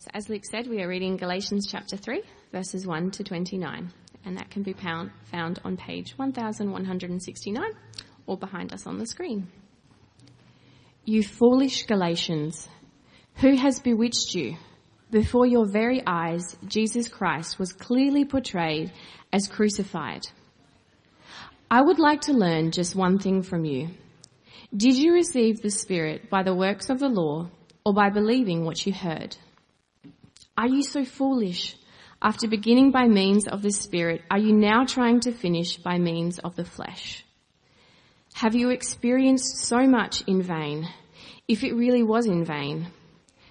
So as Luke said, we are reading Galatians chapter 3, verses 1 to 29, and that can be found on page 1169 or behind us on the screen. You foolish Galatians, who has bewitched you? Before your very eyes, Jesus Christ was clearly portrayed as crucified. I would like to learn just one thing from you. Did you receive the Spirit by the works of the law or by believing what you heard? Are you so foolish? After beginning by means of the Spirit, are you now trying to finish by means of the flesh? Have you experienced so much in vain, if it really was in vain?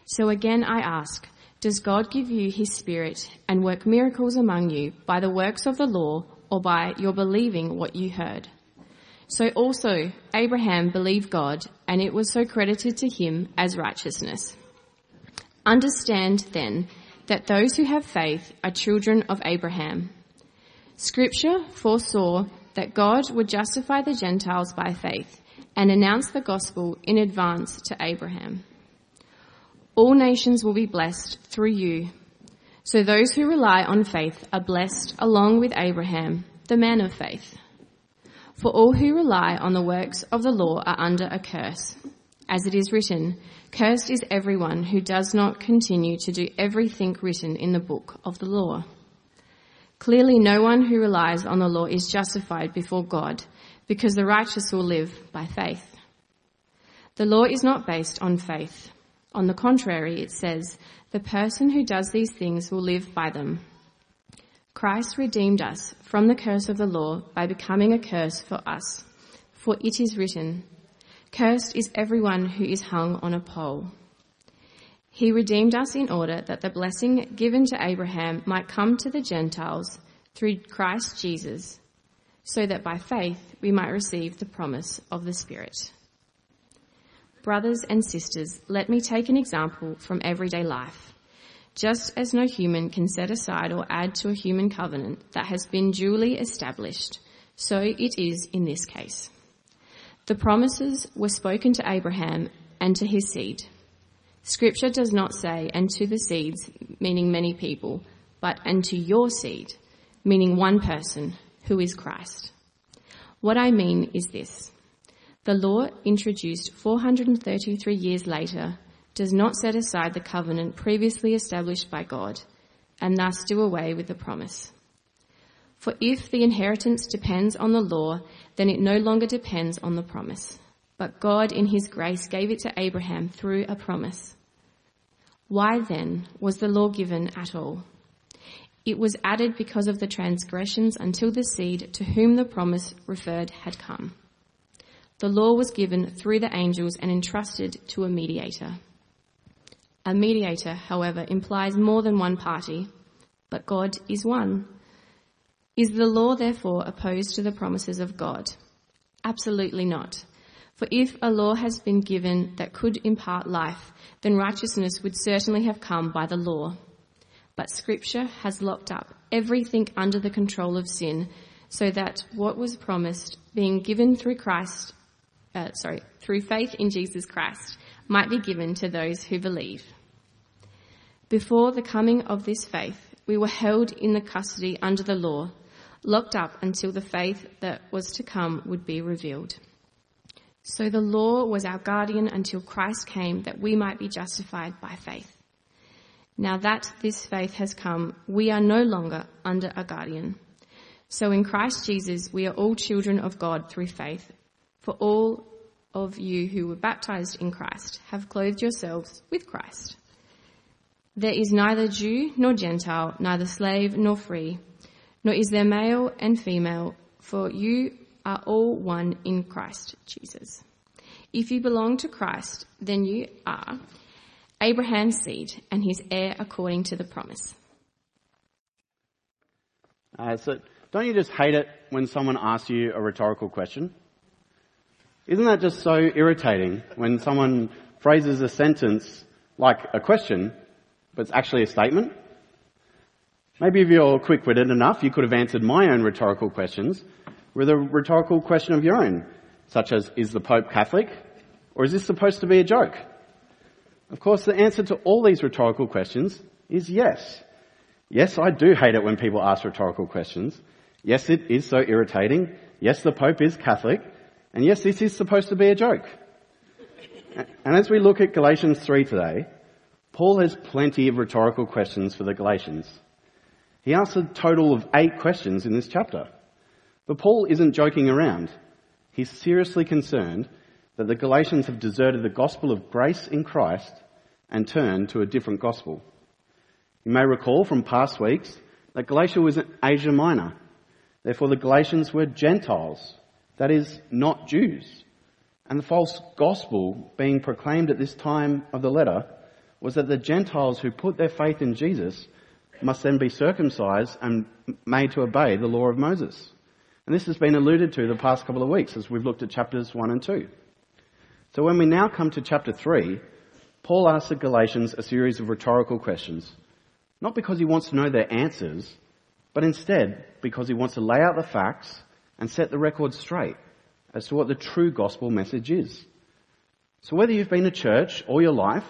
So again I ask, does God give you his Spirit and work miracles among you by the works of the law or by your believing what you heard? So also Abraham believed God and it was so credited to him as righteousness. Understand then that those who have faith are children of Abraham. Scripture foresaw that God would justify the Gentiles by faith and announce the gospel in advance to Abraham. All nations will be blessed through you. So those who rely on faith are blessed along with Abraham, the man of faith. For all who rely on the works of the law are under a curse. As it is written, cursed is everyone who does not continue to do everything written in the book of the law. Clearly no one who relies on the law is justified before God, because the righteous will live by faith. The law is not based on faith. On the contrary, it says, the person who does these things will live by them. Christ redeemed us from the curse of the law by becoming a curse for us. For it is written, Cursed is everyone who is hung on a pole. He redeemed us in order that the blessing given to Abraham might come to the Gentiles through Christ Jesus, so that by faith we might receive the promise of the Spirit. Brothers and sisters, let me take an example from everyday life. Just as no human can set aside or add to a human covenant that has been duly established, so it is in this case. The promises were spoken to Abraham and to his seed. Scripture does not say, and to the seeds, meaning many people, but and to your seed, meaning one person, who is Christ. What I mean is this. The law introduced 433 years later does not set aside the covenant previously established by God and thus do away with the promise. For if the inheritance depends on the law, then it no longer depends on the promise. But God in his grace gave it to Abraham through a promise. Why then was the law given at all? It was added because of the transgressions until the seed to whom the promise referred had come. The law was given through the angels and entrusted to a mediator. A mediator, however, implies more than one party, but God is one. Is the law therefore opposed to the promises of God? Absolutely not. For if a law has been given that could impart life, then righteousness would certainly have come by the law. But scripture has locked up everything under the control of sin so that what was promised being given through Christ, uh, sorry, through faith in Jesus Christ might be given to those who believe. Before the coming of this faith, we were held in the custody under the law, locked up until the faith that was to come would be revealed. So the law was our guardian until Christ came that we might be justified by faith. Now that this faith has come, we are no longer under a guardian. So in Christ Jesus, we are all children of God through faith. For all of you who were baptized in Christ have clothed yourselves with Christ. There is neither Jew nor Gentile, neither slave nor free, nor is there male and female, for you are all one in Christ Jesus. If you belong to Christ, then you are Abraham's seed and his heir according to the promise. Uh, so don't you just hate it when someone asks you a rhetorical question? Isn't that just so irritating when someone phrases a sentence like a question, but it's actually a statement? Maybe if you're quick-witted enough, you could have answered my own rhetorical questions with a rhetorical question of your own, such as, is the Pope Catholic? Or is this supposed to be a joke? Of course, the answer to all these rhetorical questions is yes. Yes, I do hate it when people ask rhetorical questions. Yes, it is so irritating. Yes, the Pope is Catholic. And yes, this is supposed to be a joke. And as we look at Galatians 3 today, Paul has plenty of rhetorical questions for the Galatians. He asks a total of eight questions in this chapter. But Paul isn't joking around. He's seriously concerned that the Galatians have deserted the gospel of grace in Christ and turned to a different gospel. You may recall from past weeks that Galatia was in Asia Minor. Therefore the Galatians were Gentiles, that is, not Jews. And the false gospel being proclaimed at this time of the letter was that the Gentiles who put their faith in Jesus must then be circumcised and made to obey the law of Moses. And this has been alluded to the past couple of weeks as we've looked at chapters 1 and 2. So when we now come to chapter 3, Paul asks the Galatians a series of rhetorical questions, not because he wants to know their answers, but instead because he wants to lay out the facts and set the record straight as to what the true gospel message is. So whether you've been to church all your life,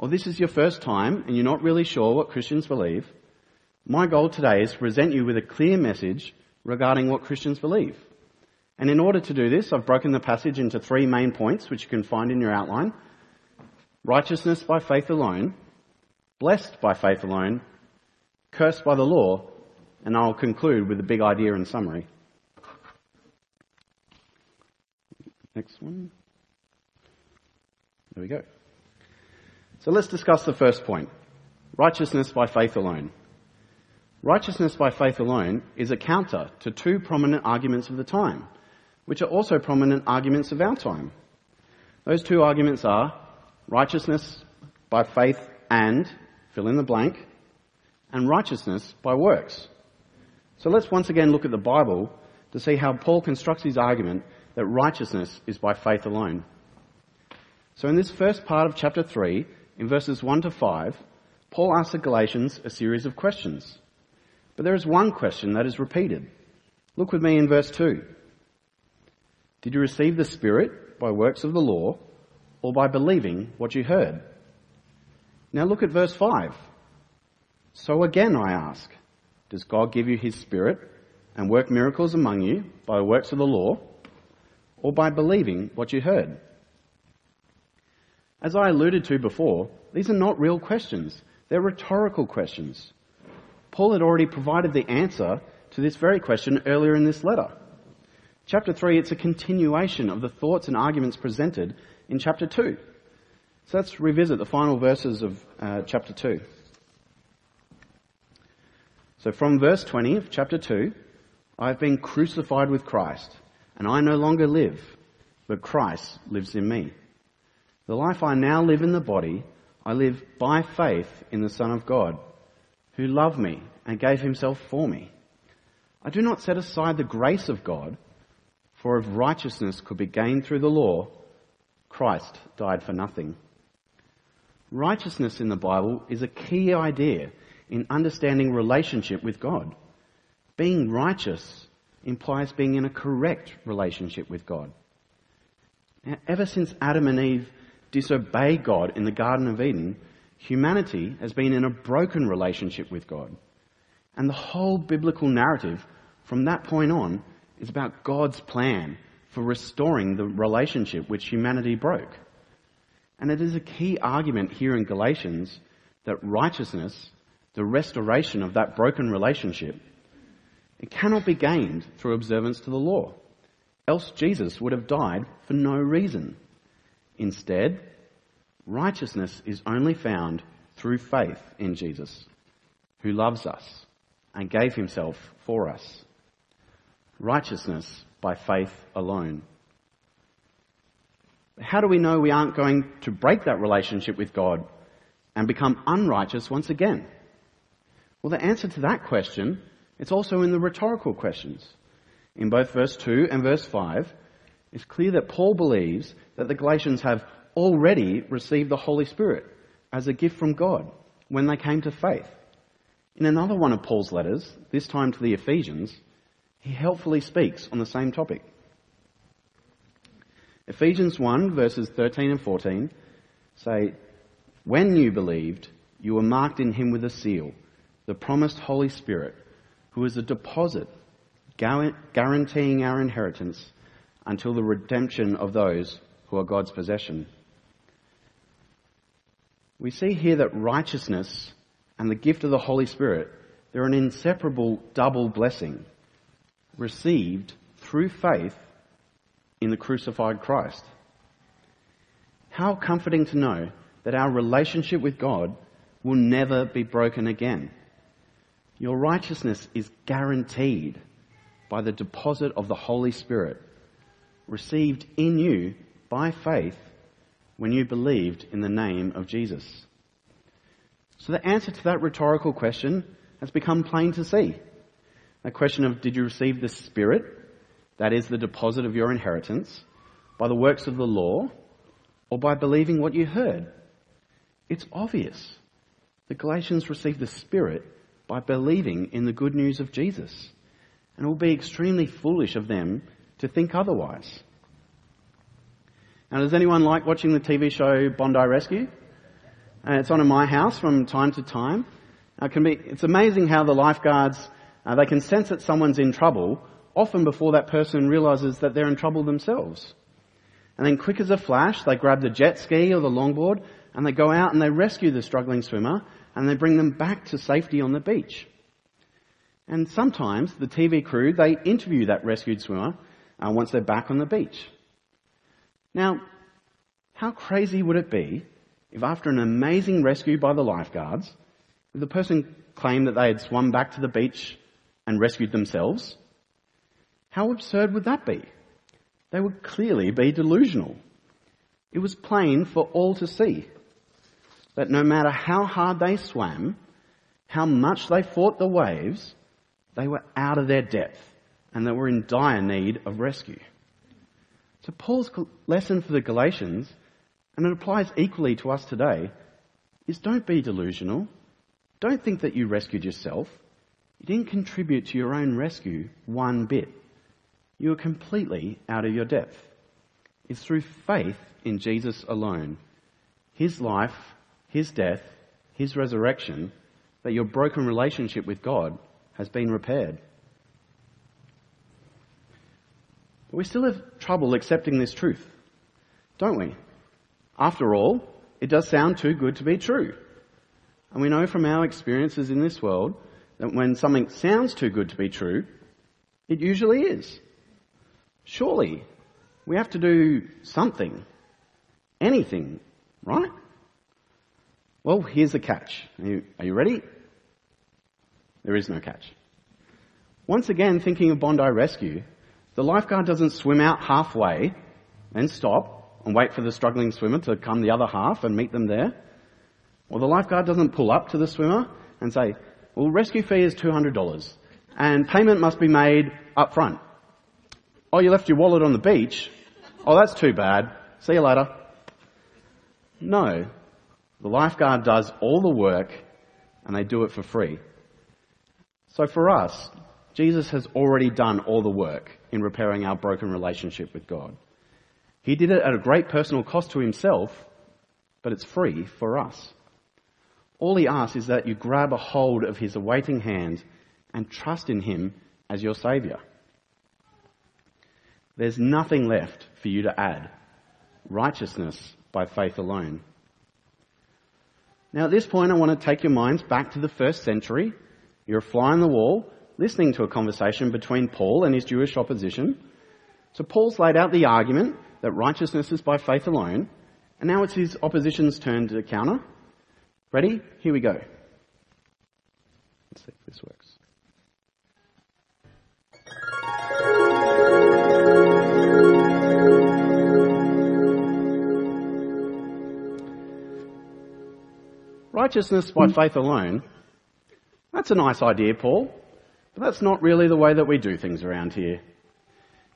or this is your first time and you're not really sure what Christians believe, my goal today is to present you with a clear message regarding what Christians believe. And in order to do this, I've broken the passage into three main points, which you can find in your outline. Righteousness by faith alone, blessed by faith alone, cursed by the law, and I'll conclude with a big idea and summary. Next one. There we go. So let's discuss the first point. Righteousness by faith alone. Righteousness by faith alone is a counter to two prominent arguments of the time, which are also prominent arguments of our time. Those two arguments are righteousness by faith and fill in the blank, and righteousness by works. So let's once again look at the Bible to see how Paul constructs his argument that righteousness is by faith alone. So in this first part of chapter 3, in verses 1 to 5, Paul asks the Galatians a series of questions. But there is one question that is repeated. Look with me in verse 2. Did you receive the Spirit by works of the law or by believing what you heard? Now look at verse 5. So again I ask, does God give you His Spirit and work miracles among you by works of the law or by believing what you heard? As I alluded to before, these are not real questions. They're rhetorical questions. Paul had already provided the answer to this very question earlier in this letter. Chapter 3, it's a continuation of the thoughts and arguments presented in chapter 2. So let's revisit the final verses of uh, chapter 2. So from verse 20 of chapter 2, I've been crucified with Christ, and I no longer live, but Christ lives in me. The life I now live in the body, I live by faith in the Son of God, who loved me and gave himself for me. I do not set aside the grace of God, for if righteousness could be gained through the law, Christ died for nothing. Righteousness in the Bible is a key idea in understanding relationship with God. Being righteous implies being in a correct relationship with God. Now, ever since Adam and Eve disobey God in the Garden of Eden, humanity has been in a broken relationship with God. And the whole biblical narrative from that point on is about God's plan for restoring the relationship which humanity broke. And it is a key argument here in Galatians that righteousness, the restoration of that broken relationship, it cannot be gained through observance to the law. Else Jesus would have died for no reason. Instead, righteousness is only found through faith in Jesus, who loves us and gave himself for us. Righteousness by faith alone. How do we know we aren't going to break that relationship with God and become unrighteous once again? Well, the answer to that question, it's also in the rhetorical questions. In both verse 2 and verse 5, it's clear that Paul believes that the Galatians have already received the Holy Spirit as a gift from God when they came to faith. In another one of Paul's letters, this time to the Ephesians, he helpfully speaks on the same topic. Ephesians 1 verses 13 and 14 say, When you believed, you were marked in him with a seal, the promised Holy Spirit, who is a deposit guaranteeing our inheritance until the redemption of those who are God's possession. We see here that righteousness and the gift of the Holy Spirit, they're an inseparable double blessing received through faith in the crucified Christ. How comforting to know that our relationship with God will never be broken again. Your righteousness is guaranteed by the deposit of the Holy Spirit received in you by faith when you believed in the name of Jesus. So the answer to that rhetorical question has become plain to see. The question of did you receive the Spirit, that is the deposit of your inheritance, by the works of the law, or by believing what you heard? It's obvious. The Galatians received the Spirit by believing in the good news of Jesus. And it will be extremely foolish of them to think otherwise. Now, does anyone like watching the TV show Bondi Rescue? Uh, it's on in my house from time to time. Uh, it can be, it's amazing how the lifeguards, uh, they can sense that someone's in trouble often before that person realizes that they're in trouble themselves. And then quick as a flash, they grab the jet ski or the longboard and they go out and they rescue the struggling swimmer and they bring them back to safety on the beach. And sometimes the TV crew, they interview that rescued swimmer once they're back on the beach. Now, how crazy would it be if after an amazing rescue by the lifeguards, the person claimed that they had swum back to the beach and rescued themselves? How absurd would that be? They would clearly be delusional. It was plain for all to see that no matter how hard they swam, how much they fought the waves, they were out of their depth and they were in dire need of rescue. So Paul's lesson for the Galatians, and it applies equally to us today, is don't be delusional. Don't think that you rescued yourself. You didn't contribute to your own rescue one bit. You are completely out of your depth. It's through faith in Jesus alone, His life, His death, His resurrection, that your broken relationship with God has been repaired. But we still have trouble accepting this truth, don't we? After all, it does sound too good to be true. And we know from our experiences in this world that when something sounds too good to be true, it usually is. Surely, we have to do something, anything, right? Well, here's the catch. Are you, are you ready? There is no catch. Once again, thinking of Bondi Rescue, the lifeguard doesn't swim out halfway and stop and wait for the struggling swimmer to come the other half and meet them there. Or the lifeguard doesn't pull up to the swimmer and say, well, rescue fee is $200 and payment must be made up front. Oh, you left your wallet on the beach? Oh, that's too bad. See you later. No. The lifeguard does all the work and they do it for free. So for us, Jesus has already done all the work in repairing our broken relationship with God. He did it at a great personal cost to himself, but it's free for us. All he asks is that you grab a hold of his awaiting hand and trust in him as your saviour. There's nothing left for you to add. Righteousness by faith alone. Now at this point I want to take your minds back to the first century. You're a fly on the wall listening to a conversation between Paul and his Jewish opposition. So Paul's laid out the argument that righteousness is by faith alone, and now it's his opposition's turn to counter. Ready? Here we go. Let's see if this works. Righteousness by hmm. faith alone. That's a nice idea, Paul. But that's not really the way that we do things around here.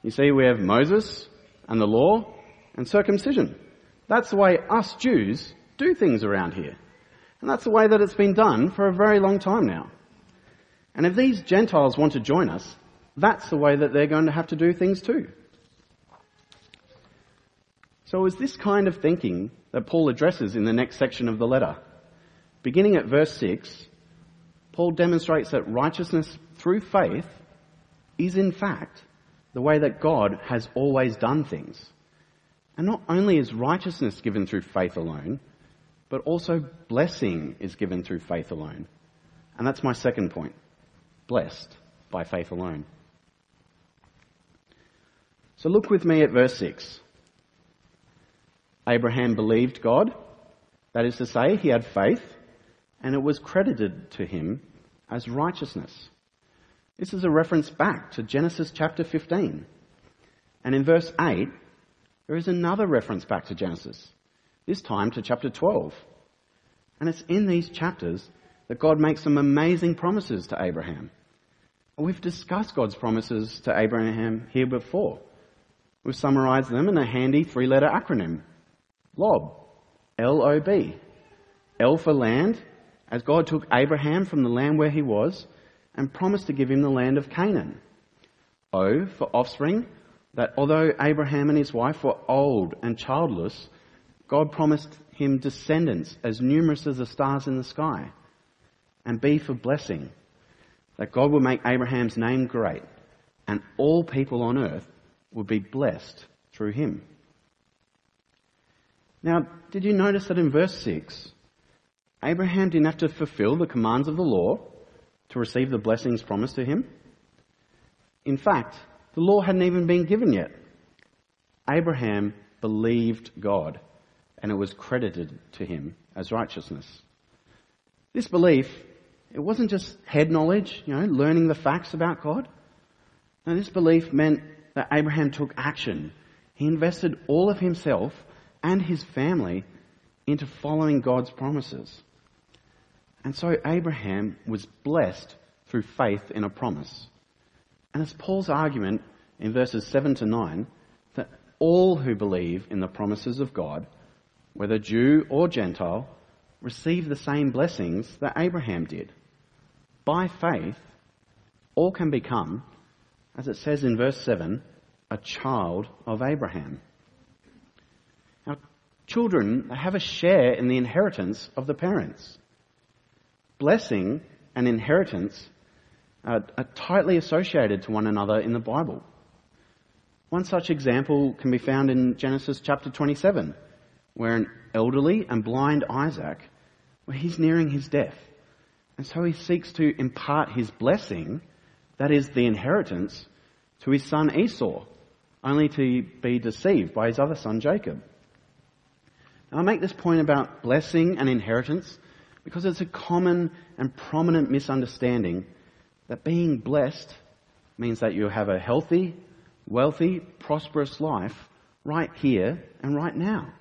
You see, we have Moses and the law and circumcision. That's the way us Jews do things around here. And that's the way that it's been done for a very long time now. And if these Gentiles want to join us, that's the way that they're going to have to do things too. So it was this kind of thinking that Paul addresses in the next section of the letter. Beginning at verse 6, Paul demonstrates that righteousness through faith is in fact the way that God has always done things. And not only is righteousness given through faith alone, but also blessing is given through faith alone. And that's my second point. Blessed by faith alone. So look with me at verse 6. Abraham believed God, that is to say, he had faith, and it was credited to him as righteousness. This is a reference back to Genesis chapter 15. And in verse 8, there is another reference back to Genesis, this time to chapter 12. And it's in these chapters that God makes some amazing promises to Abraham. We've discussed God's promises to Abraham here before. We've summarized them in a handy three letter acronym LOB. L O B. L for land, as God took Abraham from the land where he was and promised to give him the land of Canaan. O for offspring, that although Abraham and his wife were old and childless, God promised him descendants as numerous as the stars in the sky. And B for blessing, that God would make Abraham's name great and all people on earth would be blessed through him. Now, did you notice that in verse 6, Abraham didn't have to fulfill the commands of the law to receive the blessings promised to him? In fact, the law hadn't even been given yet. Abraham believed God, and it was credited to him as righteousness. This belief, it wasn't just head knowledge, you know, learning the facts about God. No, this belief meant that Abraham took action. He invested all of himself and his family into following God's promises. And so Abraham was blessed through faith in a promise. And it's Paul's argument in verses 7 to 9 that all who believe in the promises of God, whether Jew or Gentile, receive the same blessings that Abraham did. By faith, all can become, as it says in verse 7, a child of Abraham. Now, children have a share in the inheritance of the parents. Blessing and inheritance are, are tightly associated to one another in the Bible. One such example can be found in Genesis chapter 27, where an elderly and blind Isaac, where he's nearing his death. And so he seeks to impart his blessing, that is the inheritance, to his son Esau, only to be deceived by his other son Jacob. Now I make this point about blessing and inheritance because it's a common and prominent misunderstanding that being blessed means that you have a healthy, wealthy, prosperous life right here and right now.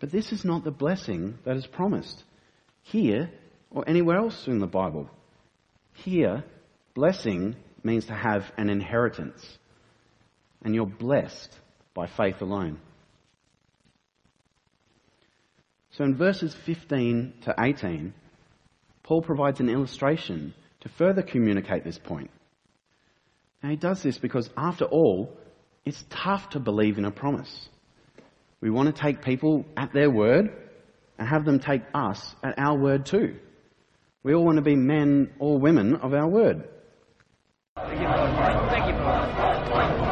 But this is not the blessing that is promised here or anywhere else in the Bible. Here, blessing means to have an inheritance, and you're blessed by faith alone. So in verses 15 to 18, Paul provides an illustration to further communicate this point. Now he does this because after all, it's tough to believe in a promise. We want to take people at their word and have them take us at our word too. We all want to be men or women of our word. Thank you, Thank you,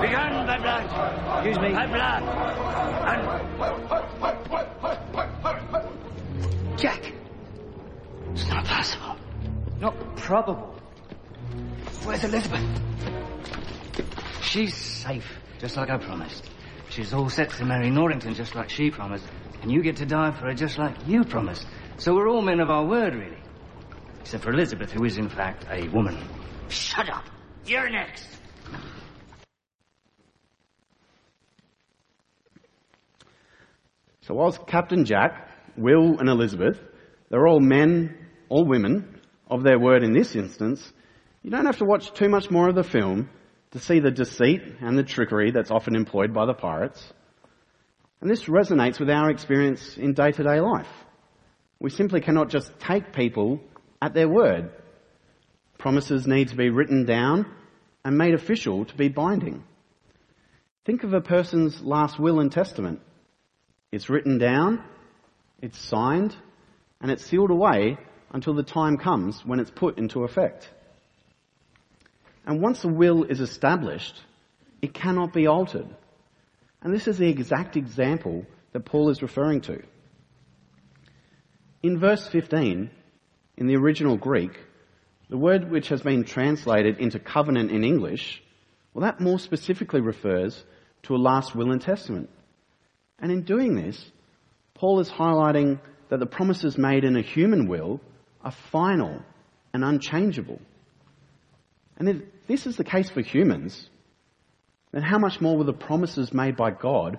Begun by blood. Excuse me. By blood. And... Not probable. Where's Elizabeth? She's safe, just like I promised. She's all set to marry Norrington, just like she promised. And you get to die for her, just like you promised. So we're all men of our word, really. Except for Elizabeth, who is, in fact, a woman. Shut up. You're next. So whilst Captain Jack, Will and Elizabeth, they're all men all women of their word in this instance, you don't have to watch too much more of the film to see the deceit and the trickery that's often employed by the pirates. And this resonates with our experience in day to day life. We simply cannot just take people at their word. Promises need to be written down and made official to be binding. Think of a person's last will and testament It's written down, it's signed, and it's sealed away until the time comes when it's put into effect. And once a will is established, it cannot be altered. And this is the exact example that Paul is referring to. In verse 15, in the original Greek, the word which has been translated into covenant in English, well, that more specifically refers to a last will and testament. And in doing this, Paul is highlighting that the promises made in a human will are final and unchangeable. And if this is the case for humans, then how much more will the promises made by God,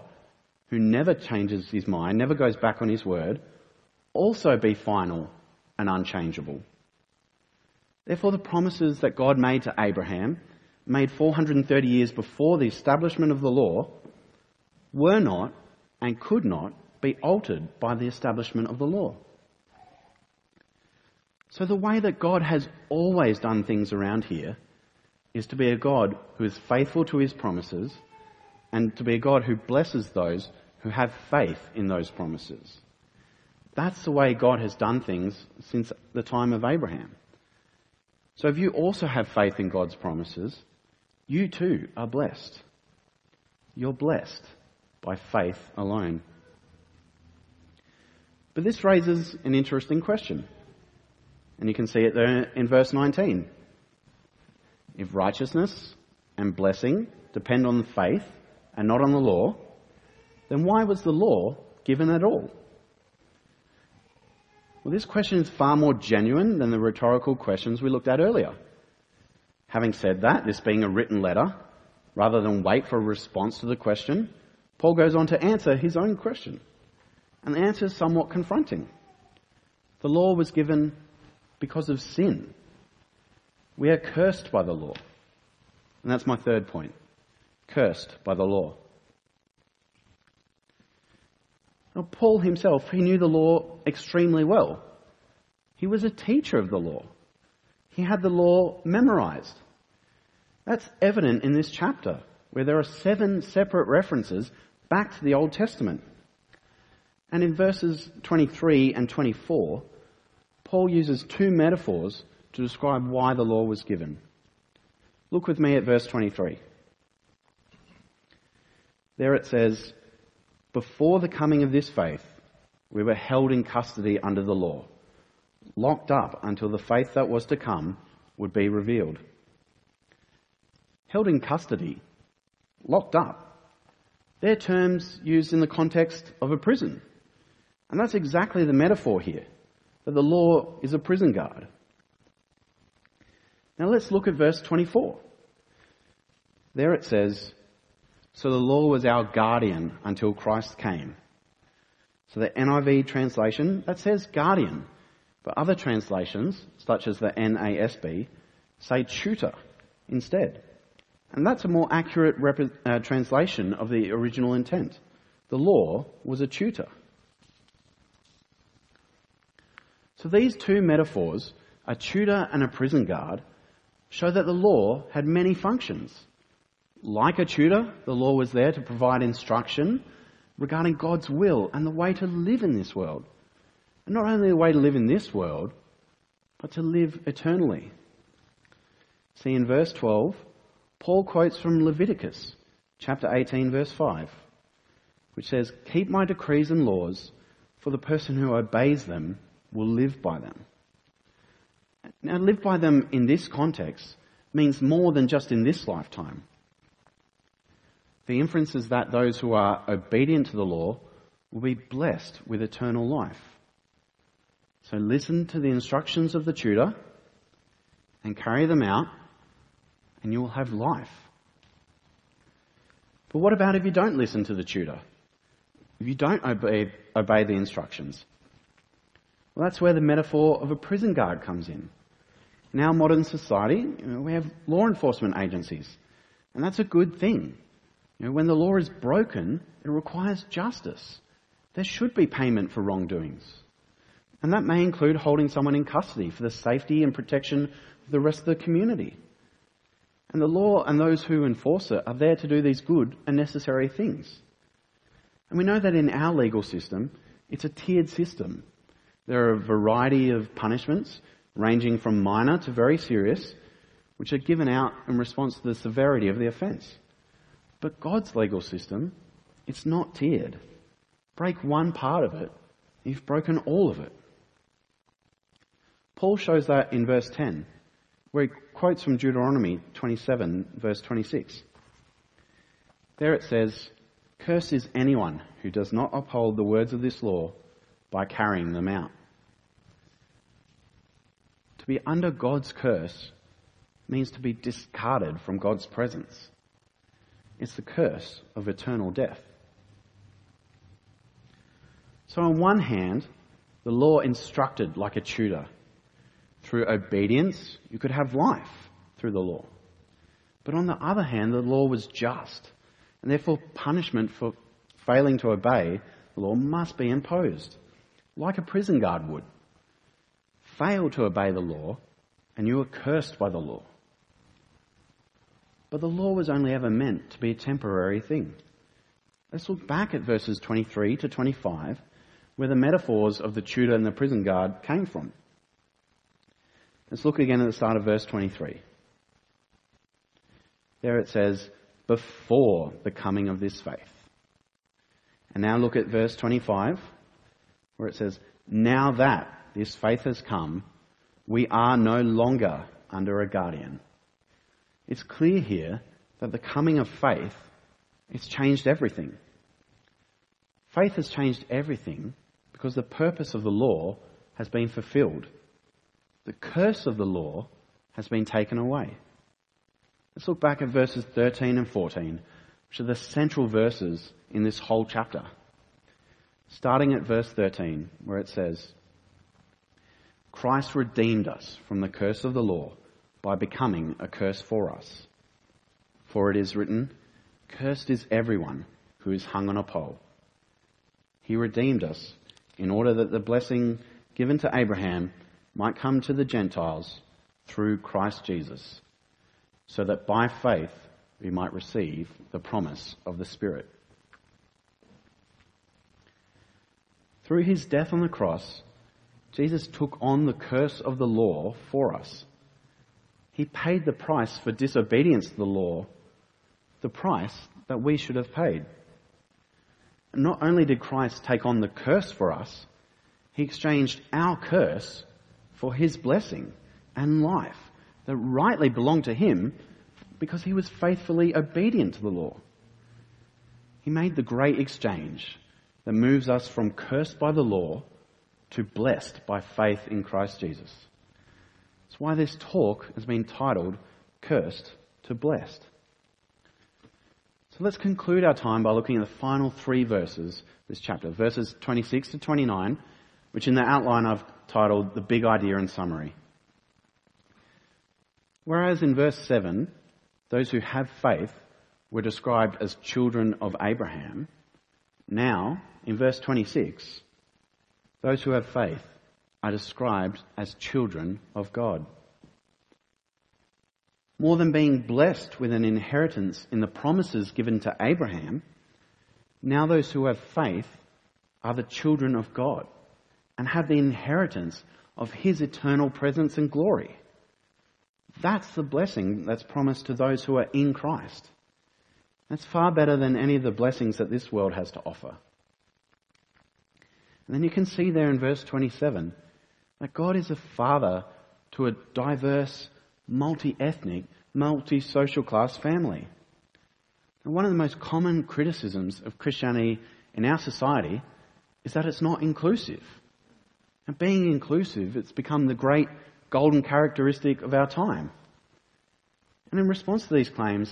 who never changes his mind, never goes back on his word, also be final and unchangeable? Therefore, the promises that God made to Abraham, made 430 years before the establishment of the law, were not and could not be altered by the establishment of the law. So the way that God has always done things around here is to be a God who is faithful to his promises and to be a God who blesses those who have faith in those promises. That's the way God has done things since the time of Abraham. So if you also have faith in God's promises, you too are blessed. You're blessed by faith alone. But this raises an interesting question. And you can see it there in verse 19. If righteousness and blessing depend on faith and not on the law, then why was the law given at all? Well, this question is far more genuine than the rhetorical questions we looked at earlier. Having said that, this being a written letter, rather than wait for a response to the question, Paul goes on to answer his own question. And the answer is somewhat confronting. The law was given because of sin. We are cursed by the law. And that's my third point. Cursed by the law. Now, Paul himself, he knew the law extremely well. He was a teacher of the law. He had the law memorized. That's evident in this chapter, where there are seven separate references back to the Old Testament. And in verses 23 and 24, Paul uses two metaphors to describe why the law was given. Look with me at verse 23. There it says, Before the coming of this faith, we were held in custody under the law, locked up until the faith that was to come would be revealed. Held in custody, locked up. They're terms used in the context of a prison. And that's exactly the metaphor here that the law is a prison guard. Now let's look at verse 24. There it says, So the law was our guardian until Christ came. So the NIV translation, that says guardian. But other translations, such as the NASB, say tutor instead. And that's a more accurate rep- uh, translation of the original intent. The law was a tutor. So these two metaphors, a tutor and a prison guard, show that the law had many functions. Like a tutor, the law was there to provide instruction regarding God's will and the way to live in this world. And not only the way to live in this world, but to live eternally. See in verse 12, Paul quotes from Leviticus chapter 18 verse 5, which says, Keep my decrees and laws, for the person who obeys them will live by them. Now, live by them in this context means more than just in this lifetime. The inference is that those who are obedient to the law will be blessed with eternal life. So listen to the instructions of the tutor and carry them out, and you will have life. But what about if you don't listen to the tutor? If you don't obey, obey the instructions? Well, that's where the metaphor of a prison guard comes in. In our modern society, you know, we have law enforcement agencies, and that's a good thing. You know, when the law is broken, it requires justice. There should be payment for wrongdoings. And that may include holding someone in custody for the safety and protection of the rest of the community. And the law and those who enforce it are there to do these good and necessary things. And we know that in our legal system, it's a tiered system. There are a variety of punishments, ranging from minor to very serious, which are given out in response to the severity of the offence. But God's legal system, it's not tiered. Break one part of it, you've broken all of it. Paul shows that in verse 10, where he quotes from Deuteronomy 27, verse 26. There it says, Cursed is anyone who does not uphold the words of this law by carrying them out. To be under God's curse means to be discarded from God's presence. It's the curse of eternal death. So, on one hand, the law instructed like a tutor. Through obedience, you could have life through the law. But on the other hand, the law was just, and therefore punishment for failing to obey the law must be imposed, like a prison guard would. Fail to obey the law, and you are cursed by the law. But the law was only ever meant to be a temporary thing. Let's look back at verses 23 to 25, where the metaphors of the tutor and the prison guard came from. Let's look again at the start of verse 23. There it says, before the coming of this faith. And now look at verse 25, where it says, now that this faith has come, we are no longer under a guardian. It's clear here that the coming of faith, it's changed everything. Faith has changed everything because the purpose of the law has been fulfilled. The curse of the law has been taken away. Let's look back at verses 13 and 14, which are the central verses in this whole chapter. Starting at verse 13, where it says, Christ redeemed us from the curse of the law by becoming a curse for us. For it is written, Cursed is everyone who is hung on a pole. He redeemed us in order that the blessing given to Abraham might come to the Gentiles through Christ Jesus, so that by faith we might receive the promise of the Spirit. Through his death on the cross, Jesus took on the curse of the law for us. He paid the price for disobedience to the law, the price that we should have paid. Not only did Christ take on the curse for us, he exchanged our curse for his blessing and life that rightly belonged to him because he was faithfully obedient to the law. He made the great exchange that moves us from cursed by the law to blessed by faith in Christ Jesus. That's why this talk has been titled Cursed to Blessed. So let's conclude our time by looking at the final three verses this chapter, verses 26 to 29, which in the outline I've titled The Big Idea and Summary. Whereas in verse 7, those who have faith were described as children of Abraham, now, in verse 26, those who have faith are described as children of God. More than being blessed with an inheritance in the promises given to Abraham, now those who have faith are the children of God and have the inheritance of his eternal presence and glory. That's the blessing that's promised to those who are in Christ. That's far better than any of the blessings that this world has to offer. And then you can see there in verse 27 that God is a father to a diverse, multi-ethnic, multi-social class family. And one of the most common criticisms of Christianity in our society is that it's not inclusive. And being inclusive, it's become the great golden characteristic of our time. And in response to these claims,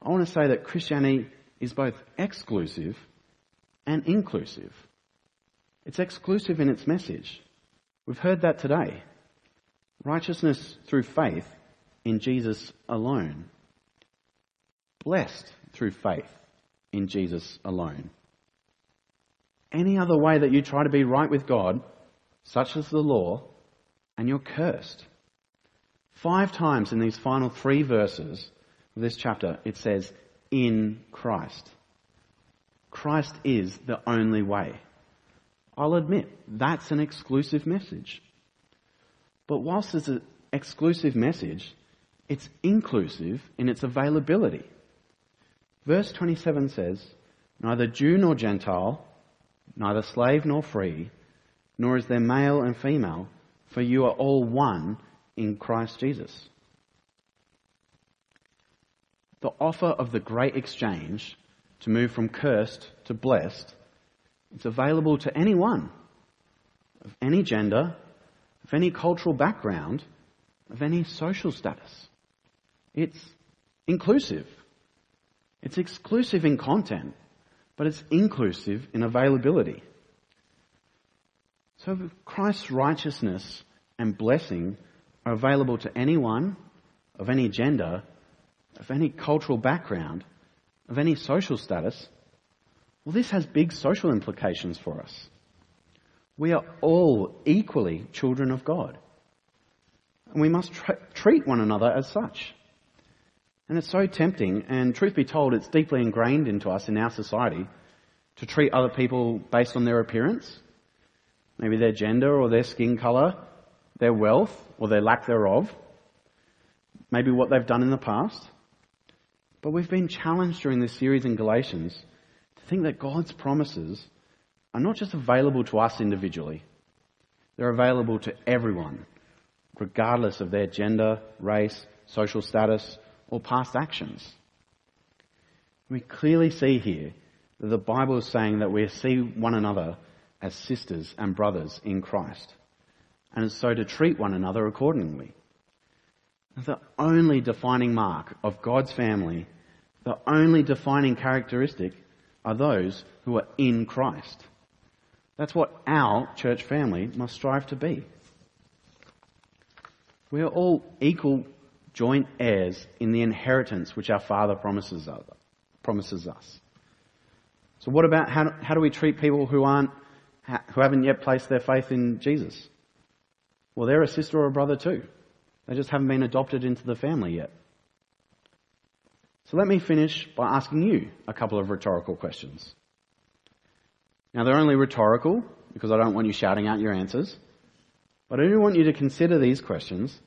I want to say that Christianity is both exclusive and inclusive. It's exclusive in its message. We've heard that today. Righteousness through faith in Jesus alone. Blessed through faith in Jesus alone. Any other way that you try to be right with God such as the law, and you're cursed. Five times in these final three verses of this chapter, it says, in Christ. Christ is the only way. I'll admit, that's an exclusive message. But whilst it's an exclusive message, it's inclusive in its availability. Verse 27 says, Neither Jew nor Gentile, neither slave nor free, nor is there male and female, for you are all one in Christ Jesus. The offer of the great exchange to move from cursed to blessed is available to anyone of any gender, of any cultural background, of any social status. It's inclusive. It's exclusive in content, but it's inclusive in availability. So Christ's righteousness and blessing are available to anyone of any gender, of any cultural background, of any social status. Well, this has big social implications for us. We are all equally children of God. And we must treat one another as such. And it's so tempting, and truth be told, it's deeply ingrained into us in our society to treat other people based on their appearance maybe their gender or their skin colour, their wealth or their lack thereof, maybe what they've done in the past. But we've been challenged during this series in Galatians to think that God's promises are not just available to us individually, they're available to everyone, regardless of their gender, race, social status, or past actions. We clearly see here that the Bible is saying that we see one another as sisters and brothers in Christ, and so to treat one another accordingly. The only defining mark of God's family, the only defining characteristic are those who are in Christ. That's what our church family must strive to be. We are all equal joint heirs in the inheritance which our Father promises us. So what about how, how do we treat people who aren't who haven't yet placed their faith in Jesus? Well, they're a sister or a brother too. They just haven't been adopted into the family yet. So let me finish by asking you a couple of rhetorical questions. Now, they're only rhetorical because I don't want you shouting out your answers, but I do want you to consider these questions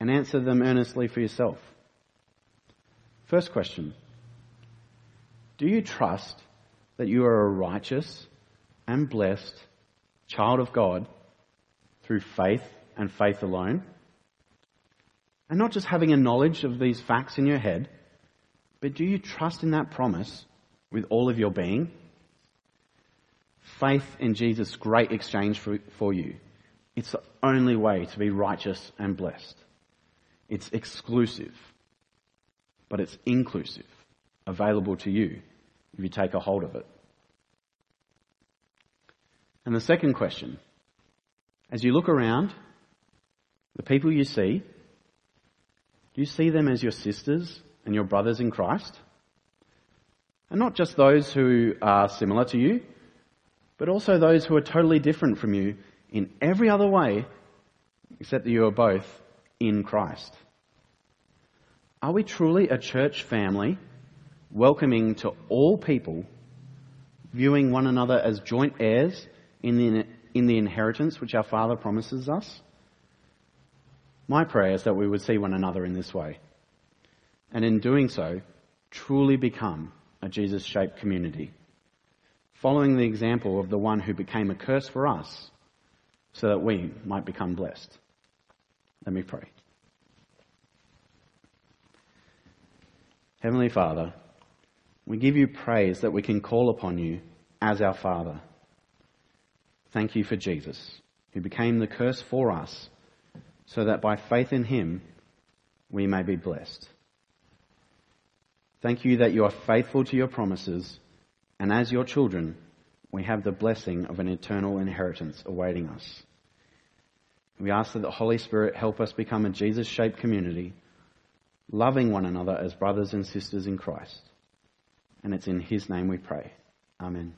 and answer them earnestly for yourself. First question Do you trust that you are a righteous and blessed child of God through faith and faith alone. And not just having a knowledge of these facts in your head, but do you trust in that promise with all of your being? Faith in Jesus' great exchange for, for you. It's the only way to be righteous and blessed. It's exclusive, but it's inclusive, available to you if you take a hold of it. And the second question, as you look around, the people you see, do you see them as your sisters and your brothers in Christ? And not just those who are similar to you, but also those who are totally different from you in every other way, except that you are both in Christ. Are we truly a church family, welcoming to all people, viewing one another as joint heirs in the, in the inheritance which our Father promises us? My prayer is that we would see one another in this way, and in doing so, truly become a Jesus shaped community, following the example of the one who became a curse for us so that we might become blessed. Let me pray. Heavenly Father, we give you praise that we can call upon you as our Father. Thank you for Jesus, who became the curse for us, so that by faith in him we may be blessed. Thank you that you are faithful to your promises, and as your children, we have the blessing of an eternal inheritance awaiting us. We ask that the Holy Spirit help us become a Jesus shaped community, loving one another as brothers and sisters in Christ. And it's in His name we pray. Amen.